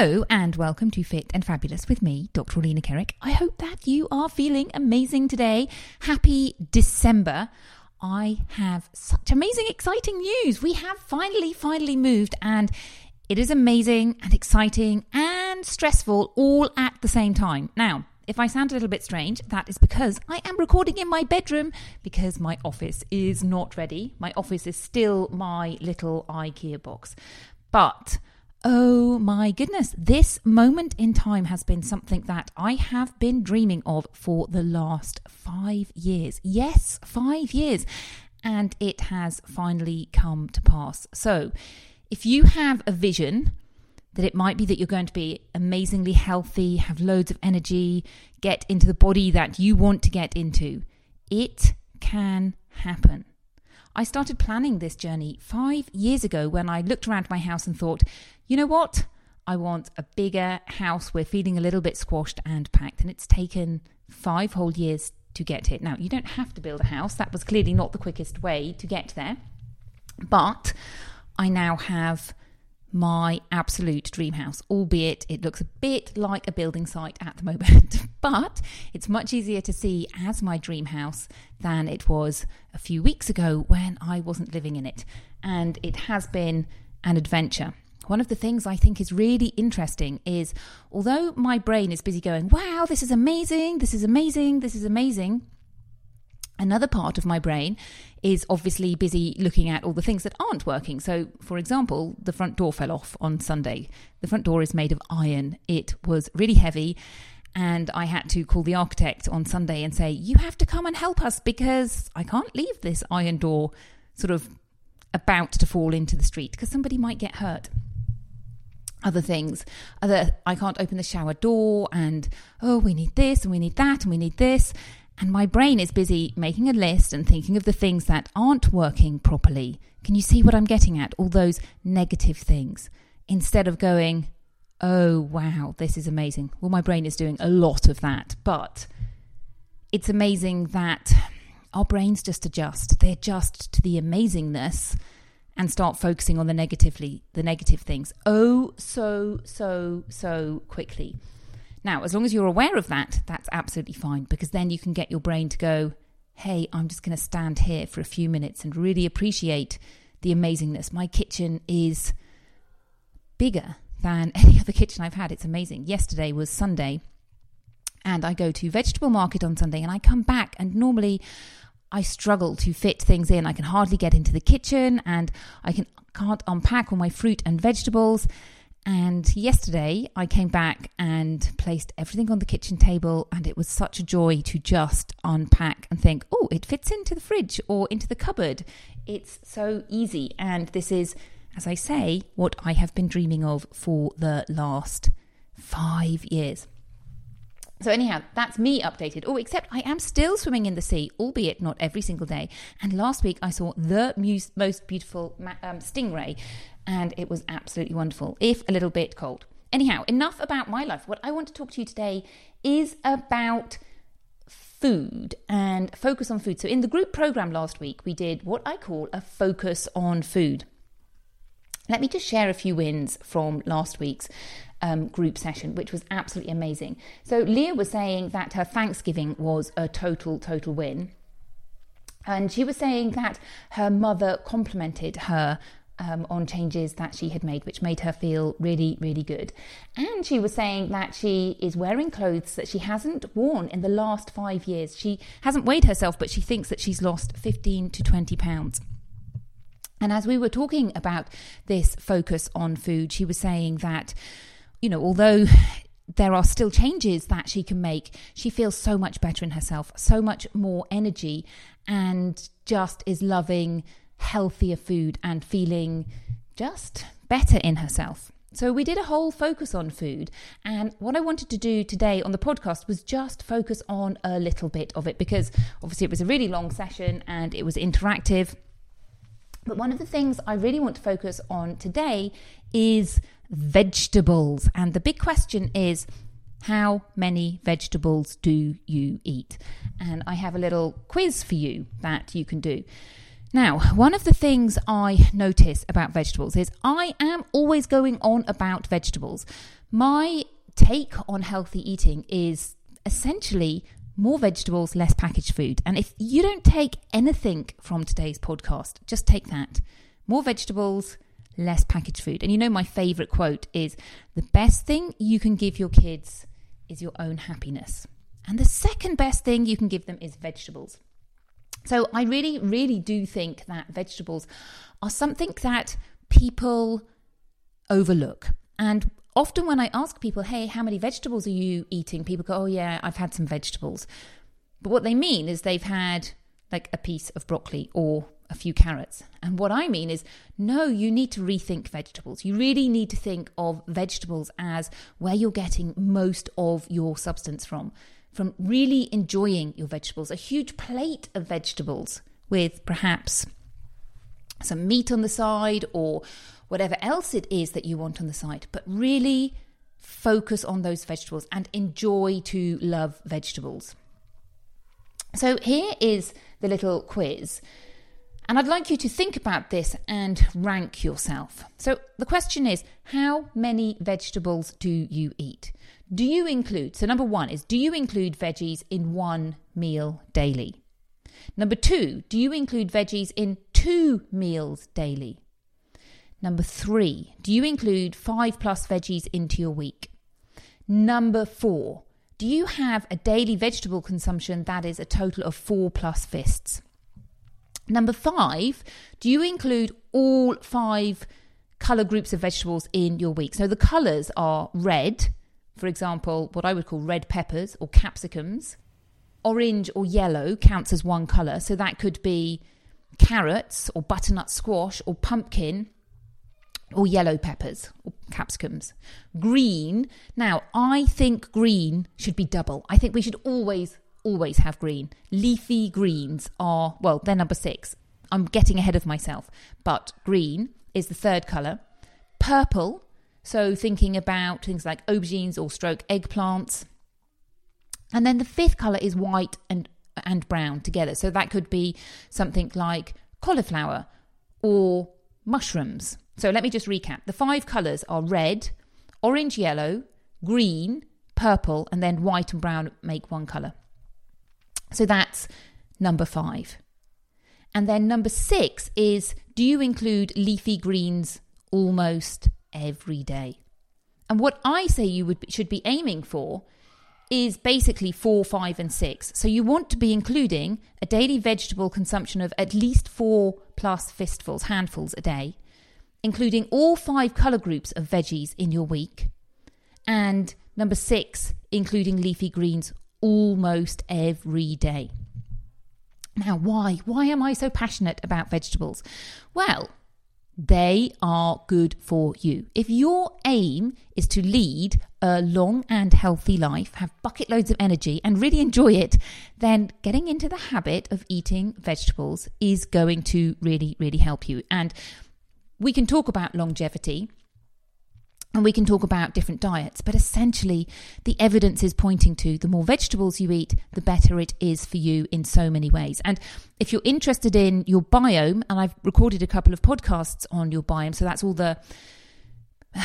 Hello and welcome to Fit and Fabulous with me, Dr. Orlena Kerek. I hope that you are feeling amazing today. Happy December. I have such amazing, exciting news. We have finally, finally moved, and it is amazing and exciting and stressful all at the same time. Now, if I sound a little bit strange, that is because I am recording in my bedroom because my office is not ready. My office is still my little IKEA box. But Oh my goodness, this moment in time has been something that I have been dreaming of for the last five years. Yes, five years. And it has finally come to pass. So, if you have a vision that it might be that you're going to be amazingly healthy, have loads of energy, get into the body that you want to get into, it can happen. I started planning this journey five years ago when I looked around my house and thought, you know what? I want a bigger house. We're feeling a little bit squashed and packed. And it's taken five whole years to get here. Now, you don't have to build a house. That was clearly not the quickest way to get there. But I now have my absolute dream house, albeit it looks a bit like a building site at the moment. but it's much easier to see as my dream house than it was a few weeks ago when I wasn't living in it. And it has been an adventure. One of the things I think is really interesting is although my brain is busy going, wow, this is amazing, this is amazing, this is amazing Another part of my brain is obviously busy looking at all the things that aren't working. So, for example, the front door fell off on Sunday. The front door is made of iron. It was really heavy, and I had to call the architect on Sunday and say, You have to come and help us because I can't leave this iron door sort of about to fall into the street because somebody might get hurt other things other i can't open the shower door and oh we need this and we need that and we need this and my brain is busy making a list and thinking of the things that aren't working properly. Can you see what I'm getting at? All those negative things. Instead of going, oh, wow, this is amazing. Well, my brain is doing a lot of that. But it's amazing that our brains just adjust. They adjust to the amazingness and start focusing on the negatively the negative things oh so so so quickly now, as long as you're aware of that, that's absolutely fine because then you can get your brain to go, hey, I'm just going to stand here for a few minutes and really appreciate the amazingness. My kitchen is bigger than any other kitchen I've had. It's amazing. Yesterday was Sunday, and I go to vegetable market on Sunday, and I come back, and normally I struggle to fit things in. I can hardly get into the kitchen, and I can can't unpack all my fruit and vegetables. And yesterday I came back and placed everything on the kitchen table, and it was such a joy to just unpack and think, oh, it fits into the fridge or into the cupboard. It's so easy. And this is, as I say, what I have been dreaming of for the last five years. So, anyhow, that's me updated. Oh, except I am still swimming in the sea, albeit not every single day. And last week I saw the most beautiful um, stingray, and it was absolutely wonderful, if a little bit cold. Anyhow, enough about my life. What I want to talk to you today is about food and focus on food. So, in the group program last week, we did what I call a focus on food. Let me just share a few wins from last week's um, group session, which was absolutely amazing. So Leah was saying that her Thanksgiving was a total, total win. And she was saying that her mother complimented her um, on changes that she had made, which made her feel really, really good. And she was saying that she is wearing clothes that she hasn't worn in the last five years. She hasn't weighed herself, but she thinks that she's lost 15 to 20 pounds. And as we were talking about this focus on food, she was saying that you know, although there are still changes that she can make, she feels so much better in herself, so much more energy, and just is loving healthier food and feeling just better in herself. So, we did a whole focus on food. And what I wanted to do today on the podcast was just focus on a little bit of it because obviously it was a really long session and it was interactive. But one of the things I really want to focus on today is vegetables. And the big question is how many vegetables do you eat? And I have a little quiz for you that you can do. Now, one of the things I notice about vegetables is I am always going on about vegetables. My take on healthy eating is essentially more vegetables, less packaged food. And if you don't take anything from today's podcast, just take that. More vegetables, less packaged food. And you know, my favorite quote is the best thing you can give your kids is your own happiness. And the second best thing you can give them is vegetables. So I really, really do think that vegetables are something that people overlook. And often when I ask people, hey, how many vegetables are you eating? People go, oh, yeah, I've had some vegetables. But what they mean is they've had like a piece of broccoli or a few carrots. And what I mean is, no, you need to rethink vegetables. You really need to think of vegetables as where you're getting most of your substance from, from really enjoying your vegetables. A huge plate of vegetables with perhaps some meat on the side or whatever else it is that you want on the side, but really focus on those vegetables and enjoy to love vegetables. So here is the little quiz and I'd like you to think about this and rank yourself. So the question is how many vegetables do you eat? Do you include, so number one is, do you include veggies in one meal daily? Number two, do you include veggies in two meals daily? Number three, do you include five plus veggies into your week? Number four, do you have a daily vegetable consumption that is a total of four plus fists? Number five, do you include all five colour groups of vegetables in your week? So the colours are red, for example, what I would call red peppers or capsicums. Orange or yellow counts as one colour, so that could be carrots or butternut squash or pumpkin or yellow peppers or capsicums. Green, now I think green should be double. I think we should always always have green. Leafy greens are, well, they're number six. I'm getting ahead of myself, but green is the third colour. Purple, so thinking about things like aubergines or stroke eggplants. And then the fifth colour is white and, and brown together. So that could be something like cauliflower or mushrooms. So let me just recap. The five colours are red, orange yellow, green, purple, and then white and brown make one colour. So that's number five. And then number six is do you include leafy greens almost every day? And what I say you would should be aiming for is basically four, five, and six. So you want to be including a daily vegetable consumption of at least four plus fistfuls, handfuls a day, including all five colour groups of veggies in your week. And number six, including leafy greens almost every day. Now, why? Why am I so passionate about vegetables? Well, they are good for you. If your aim is to lead a long and healthy life, have bucket loads of energy, and really enjoy it, then getting into the habit of eating vegetables is going to really, really help you. And we can talk about longevity and we can talk about different diets, but essentially, the evidence is pointing to the more vegetables you eat, the better it is for you in so many ways. And if you're interested in your biome, and I've recorded a couple of podcasts on your biome, so that's all the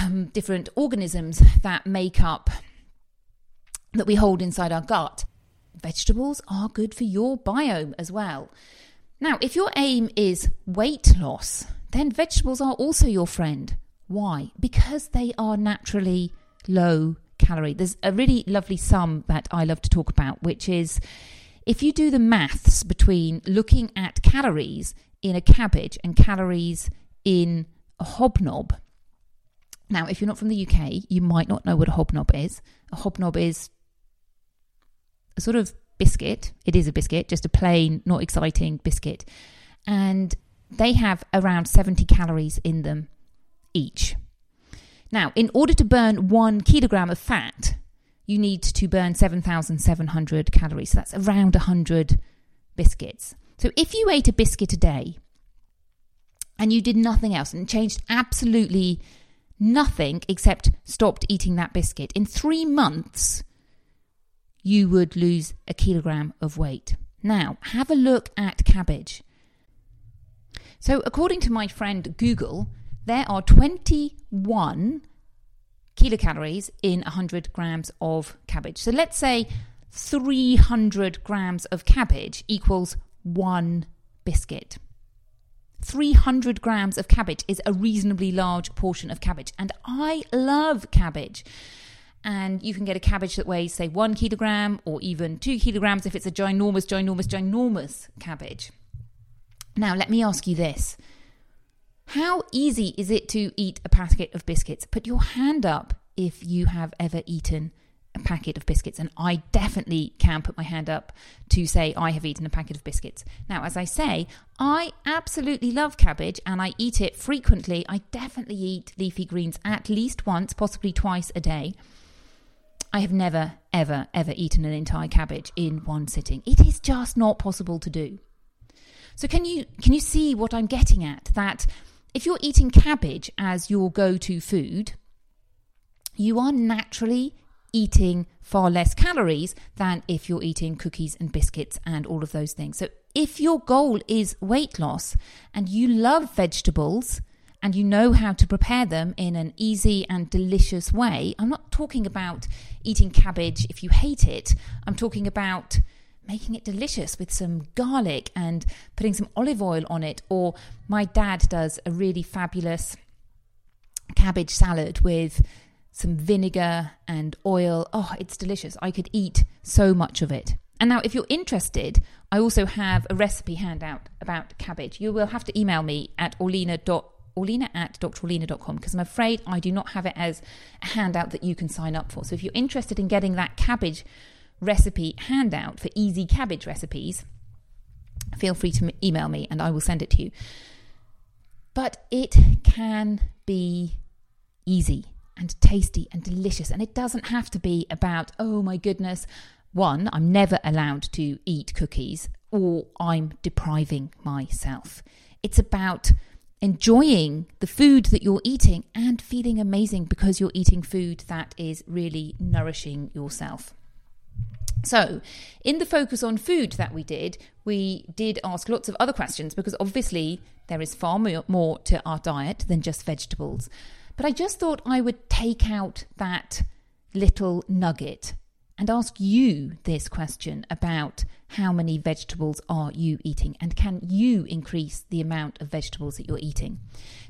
um, different organisms that make up, that we hold inside our gut, vegetables are good for your biome as well. Now, if your aim is weight loss, then vegetables are also your friend. Why? Because they are naturally low calorie. There's a really lovely sum that I love to talk about, which is if you do the maths between looking at calories in a cabbage and calories in a hobnob. Now, if you're not from the UK, you might not know what a hobnob is. A hobnob is a sort of biscuit. It is a biscuit, just a plain, not exciting biscuit. And they have around 70 calories in them each. Now, in order to burn one kilogram of fat, you need to burn 7,700 calories. So that's around 100 biscuits. So if you ate a biscuit a day and you did nothing else and changed absolutely nothing except stopped eating that biscuit, in three months, you would lose a kilogram of weight. Now, have a look at cabbage. So, according to my friend Google, there are 21 kilocalories in 100 grams of cabbage. So let's say 300 grams of cabbage equals one biscuit. 300 grams of cabbage is a reasonably large portion of cabbage, and I love cabbage. And you can get a cabbage that weighs, say, one kilogram or even two kilograms if it's a ginormous, ginormous, ginormous cabbage. Now, let me ask you this how easy is it to eat a packet of biscuits? Put your hand up if you have ever eaten a packet of biscuits. And I definitely can put my hand up to say I have eaten a packet of biscuits. Now, as I say, I absolutely love cabbage and I eat it frequently. I definitely eat leafy greens at least once, possibly twice a day. I have never, ever, ever eaten an entire cabbage in one sitting. It is just not possible to do. So can you can you see what I'm getting at? That if you're eating cabbage as your go to food, you are naturally eating far less calories than if you're eating cookies and biscuits and all of those things. So, if your goal is weight loss and you love vegetables and you know how to prepare them in an easy and delicious way, I'm not talking about eating cabbage if you hate it, I'm talking about making it delicious with some garlic and putting some olive oil on it. Or my dad does a really fabulous cabbage salad with some vinegar and oil. Oh, it's delicious. I could eat so much of it. And now, if you're interested, I also have a recipe handout about cabbage. You will have to email me at orlena orlena at drorlena.com because I'm afraid I do not have it as a handout that you can sign up for. So if you're interested in getting that cabbage recipe handout for easy cabbage recipes, feel free to email me and I will send it to you. But it can be easy and tasty and delicious. And it doesn't have to be about, oh my goodness, one, I'm never allowed to eat cookies or I'm depriving myself. It's about enjoying the food that you're eating and feeling amazing because you're eating food that is really nourishing yourself. So, in the focus on food that we did, we did ask lots of other questions because obviously there is far more to our diet than just vegetables. But I just thought I would take out that little nugget and ask you this question about how many vegetables are you eating and can you increase the amount of vegetables that you're eating.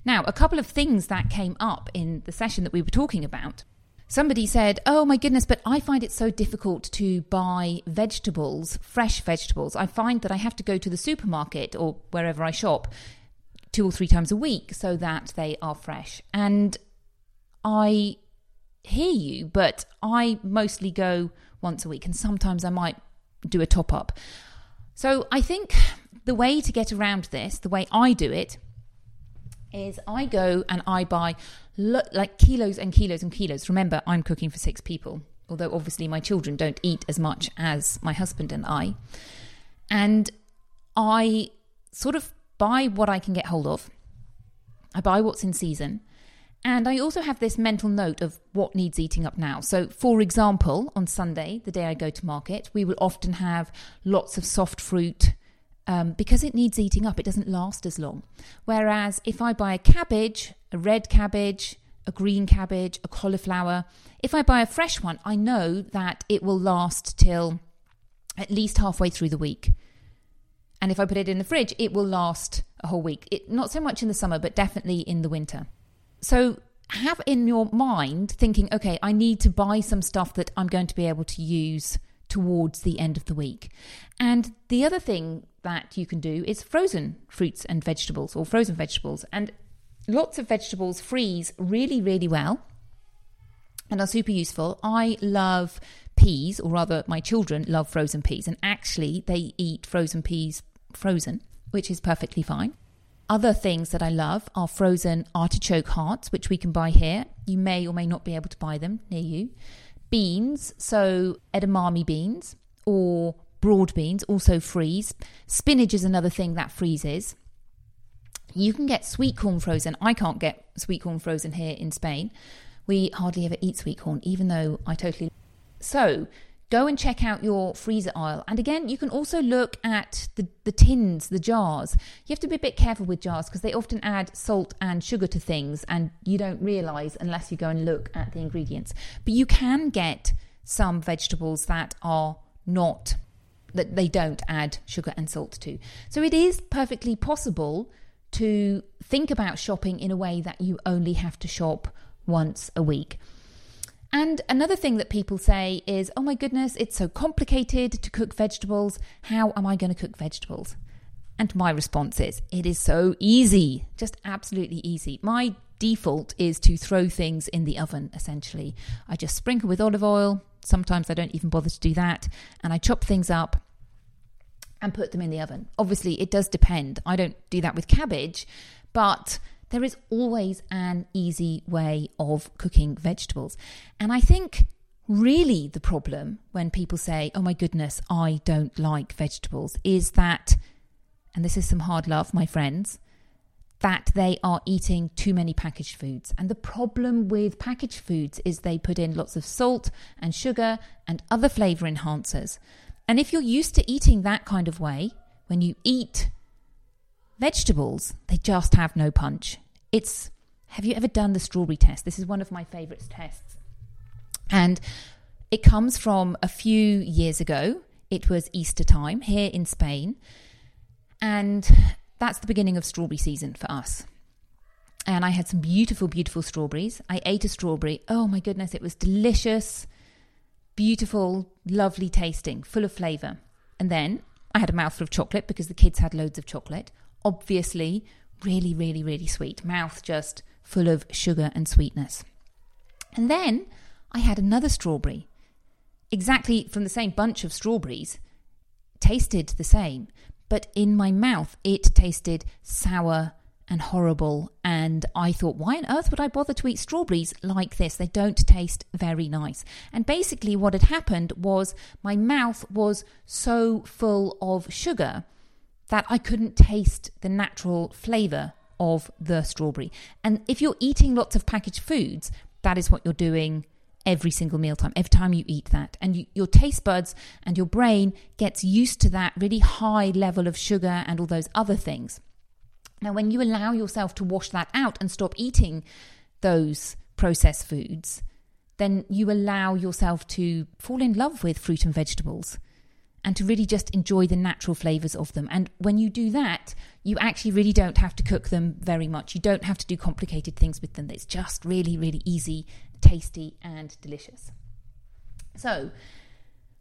Now, a couple of things that came up in the session that we were talking about Somebody said, Oh my goodness, but I find it so difficult to buy vegetables, fresh vegetables. I find that I have to go to the supermarket or wherever I shop two or three times a week so that they are fresh. And I hear you, but I mostly go once a week and sometimes I might do a top up. So I think the way to get around this, the way I do it, is I go and I buy lo- like kilos and kilos and kilos. Remember, I'm cooking for six people, although obviously my children don't eat as much as my husband and I. And I sort of buy what I can get hold of, I buy what's in season. And I also have this mental note of what needs eating up now. So, for example, on Sunday, the day I go to market, we will often have lots of soft fruit um, because it needs eating up, it doesn't last as long. Whereas if I buy a cabbage, a red cabbage, a green cabbage, a cauliflower, if I buy a fresh one, I know that it will last till at least halfway through the week. And if I put it in the fridge, it will last a whole week. It, not so much in the summer, but definitely in the winter. So have in your mind thinking, okay, I need to buy some stuff that I'm going to be able to use towards the end of the week. And the other thing that you can do is frozen fruits and vegetables or frozen vegetables. And lots of vegetables freeze really, really well and are super useful. I love peas, or rather, my children love frozen peas, and actually, they eat frozen peas frozen, which is perfectly fine. Other things that I love are frozen artichoke hearts, which we can buy here. You may or may not be able to buy them near you beans, so edamame beans or broad beans also freeze. Spinach is another thing that freezes. You can get sweet corn frozen. I can't get sweet corn frozen here in Spain. We hardly ever eat sweet corn, even though I totally. So go and check out your freezer aisle. And again, you can also look at the, the tins, the jars. You have to be a bit careful with jars because they often add salt and sugar to things, and you don't realize unless you go and look at the ingredients. But you can get some vegetables that are not, that they don't add sugar and salt to. So it is perfectly possible to think about shopping in a way that you only have to shop once a week. And another thing that people say is, oh my goodness, it's so complicated to cook vegetables. How am I going to cook vegetables? And my response is, it is so easy, just absolutely easy. My default is to throw things in the oven, essentially. I just sprinkle with olive oil. Sometimes I don't even bother to do that. And I chop things up and put them in the oven. Obviously, it does depend. I don't do that with cabbage, but there is always an easy way of cooking vegetables. And I think really the problem when people say, oh my goodness, I don't like vegetables, is that, and this is some hard love, my friends, that they are eating too many packaged foods. And the problem with packaged foods is they put in lots of salt and sugar and other flavor enhancers. And if you're used to eating that kind of way, when you eat Vegetables, they just have no punch. It's have you ever done the strawberry test? This is one of my favorite tests. And it comes from a few years ago. It was Easter time here in Spain. And that's the beginning of strawberry season for us. And I had some beautiful, beautiful strawberries. I ate a strawberry. Oh my goodness, it was delicious, beautiful, lovely tasting, full of flavour. And then I had a mouthful of chocolate because the kids had loads of chocolate obviously really, really, really sweet. Mouth just full of sugar and sweetness. And then I had another strawberry, exactly from the same bunch of strawberries, tasted the same, but in my mouth it tasted sour and horrible. And I thought, why on earth would I bother to eat strawberries like this? They don't taste very nice. And basically, what had happened was my mouth was so full of sugar that I couldn't taste the natural flavour of the strawberry. And if you're eating lots of packaged foods, that is what you're doing every single mealtime, every time you eat that. And you, your taste buds and your brain gets used to that really high level of sugar and all those other things. Now, when you allow yourself to wash that out and stop eating those processed foods, then you allow yourself to fall in love with fruit and vegetables and to really just enjoy the natural flavors of them. And when you do that, you actually really don't have to cook them very much. You don't have to do complicated things with them. It's just really, really easy, tasty, and delicious. So,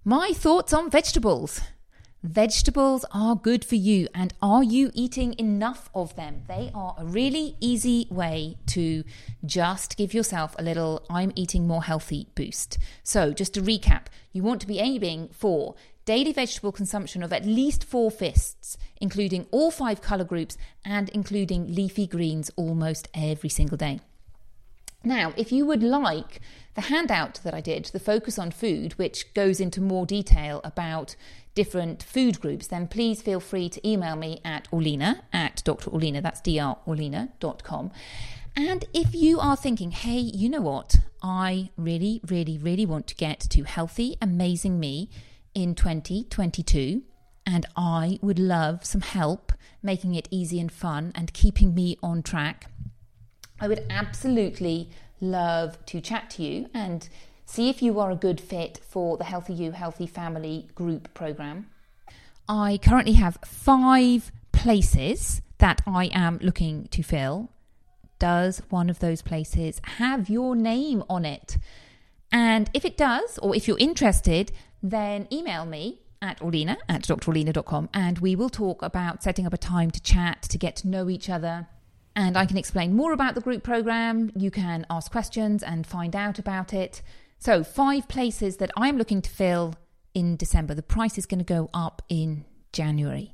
my thoughts on vegetables. Vegetables are good for you, and are you eating enough of them? They are a really easy way to just give yourself a little I'm eating more healthy boost. So, just to recap, you want to be aiming for daily vegetable consumption of at least four fists, including all five colour groups and including leafy greens almost every single day. Now, if you would like the handout that I did, the focus on food, which goes into more detail about different food groups, then please feel free to email me at Orlena at Dr. Orlena, that's drorlena.com. And if you are thinking, hey, you know what? I really, really, really want to get to healthy, amazing me in 2022, and I would love some help making it easy and fun and keeping me on track. I would absolutely love to chat to you and See if you are a good fit for the Healthy You, Healthy Family group program. I currently have five places that I am looking to fill. Does one of those places have your name on it? And if it does, or if you're interested, then email me at Orlena at drorlena.com and we will talk about setting up a time to chat, to get to know each other. And I can explain more about the group program. You can ask questions and find out about it. So, five places that I'm looking to fill in December. The price is going to go up in January.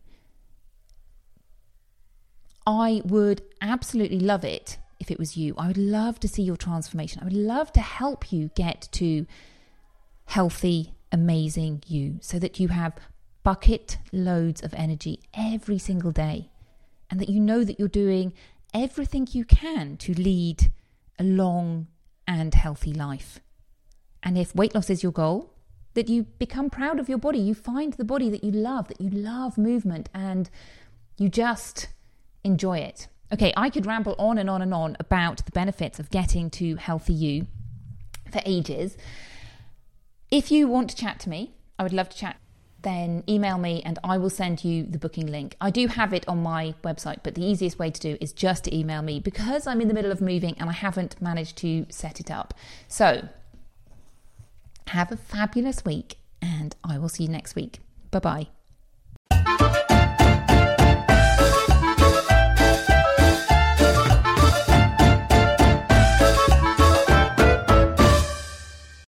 I would absolutely love it if it was you. I would love to see your transformation. I would love to help you get to healthy, amazing you so that you have bucket loads of energy every single day and that you know that you're doing everything you can to lead a long and healthy life. And if weight loss is your goal, that you become proud of your body. You find the body that you love, that you love movement, and you just enjoy it. Okay, I could ramble on and on and on about the benefits of getting to healthy you for ages. If you want to chat to me, I would love to chat. Then email me and I will send you the booking link. I do have it on my website, but the easiest way to do is just to email me because I'm in the middle of moving and I haven't managed to set it up. So have a fabulous week, and I will see you next week. Bye bye.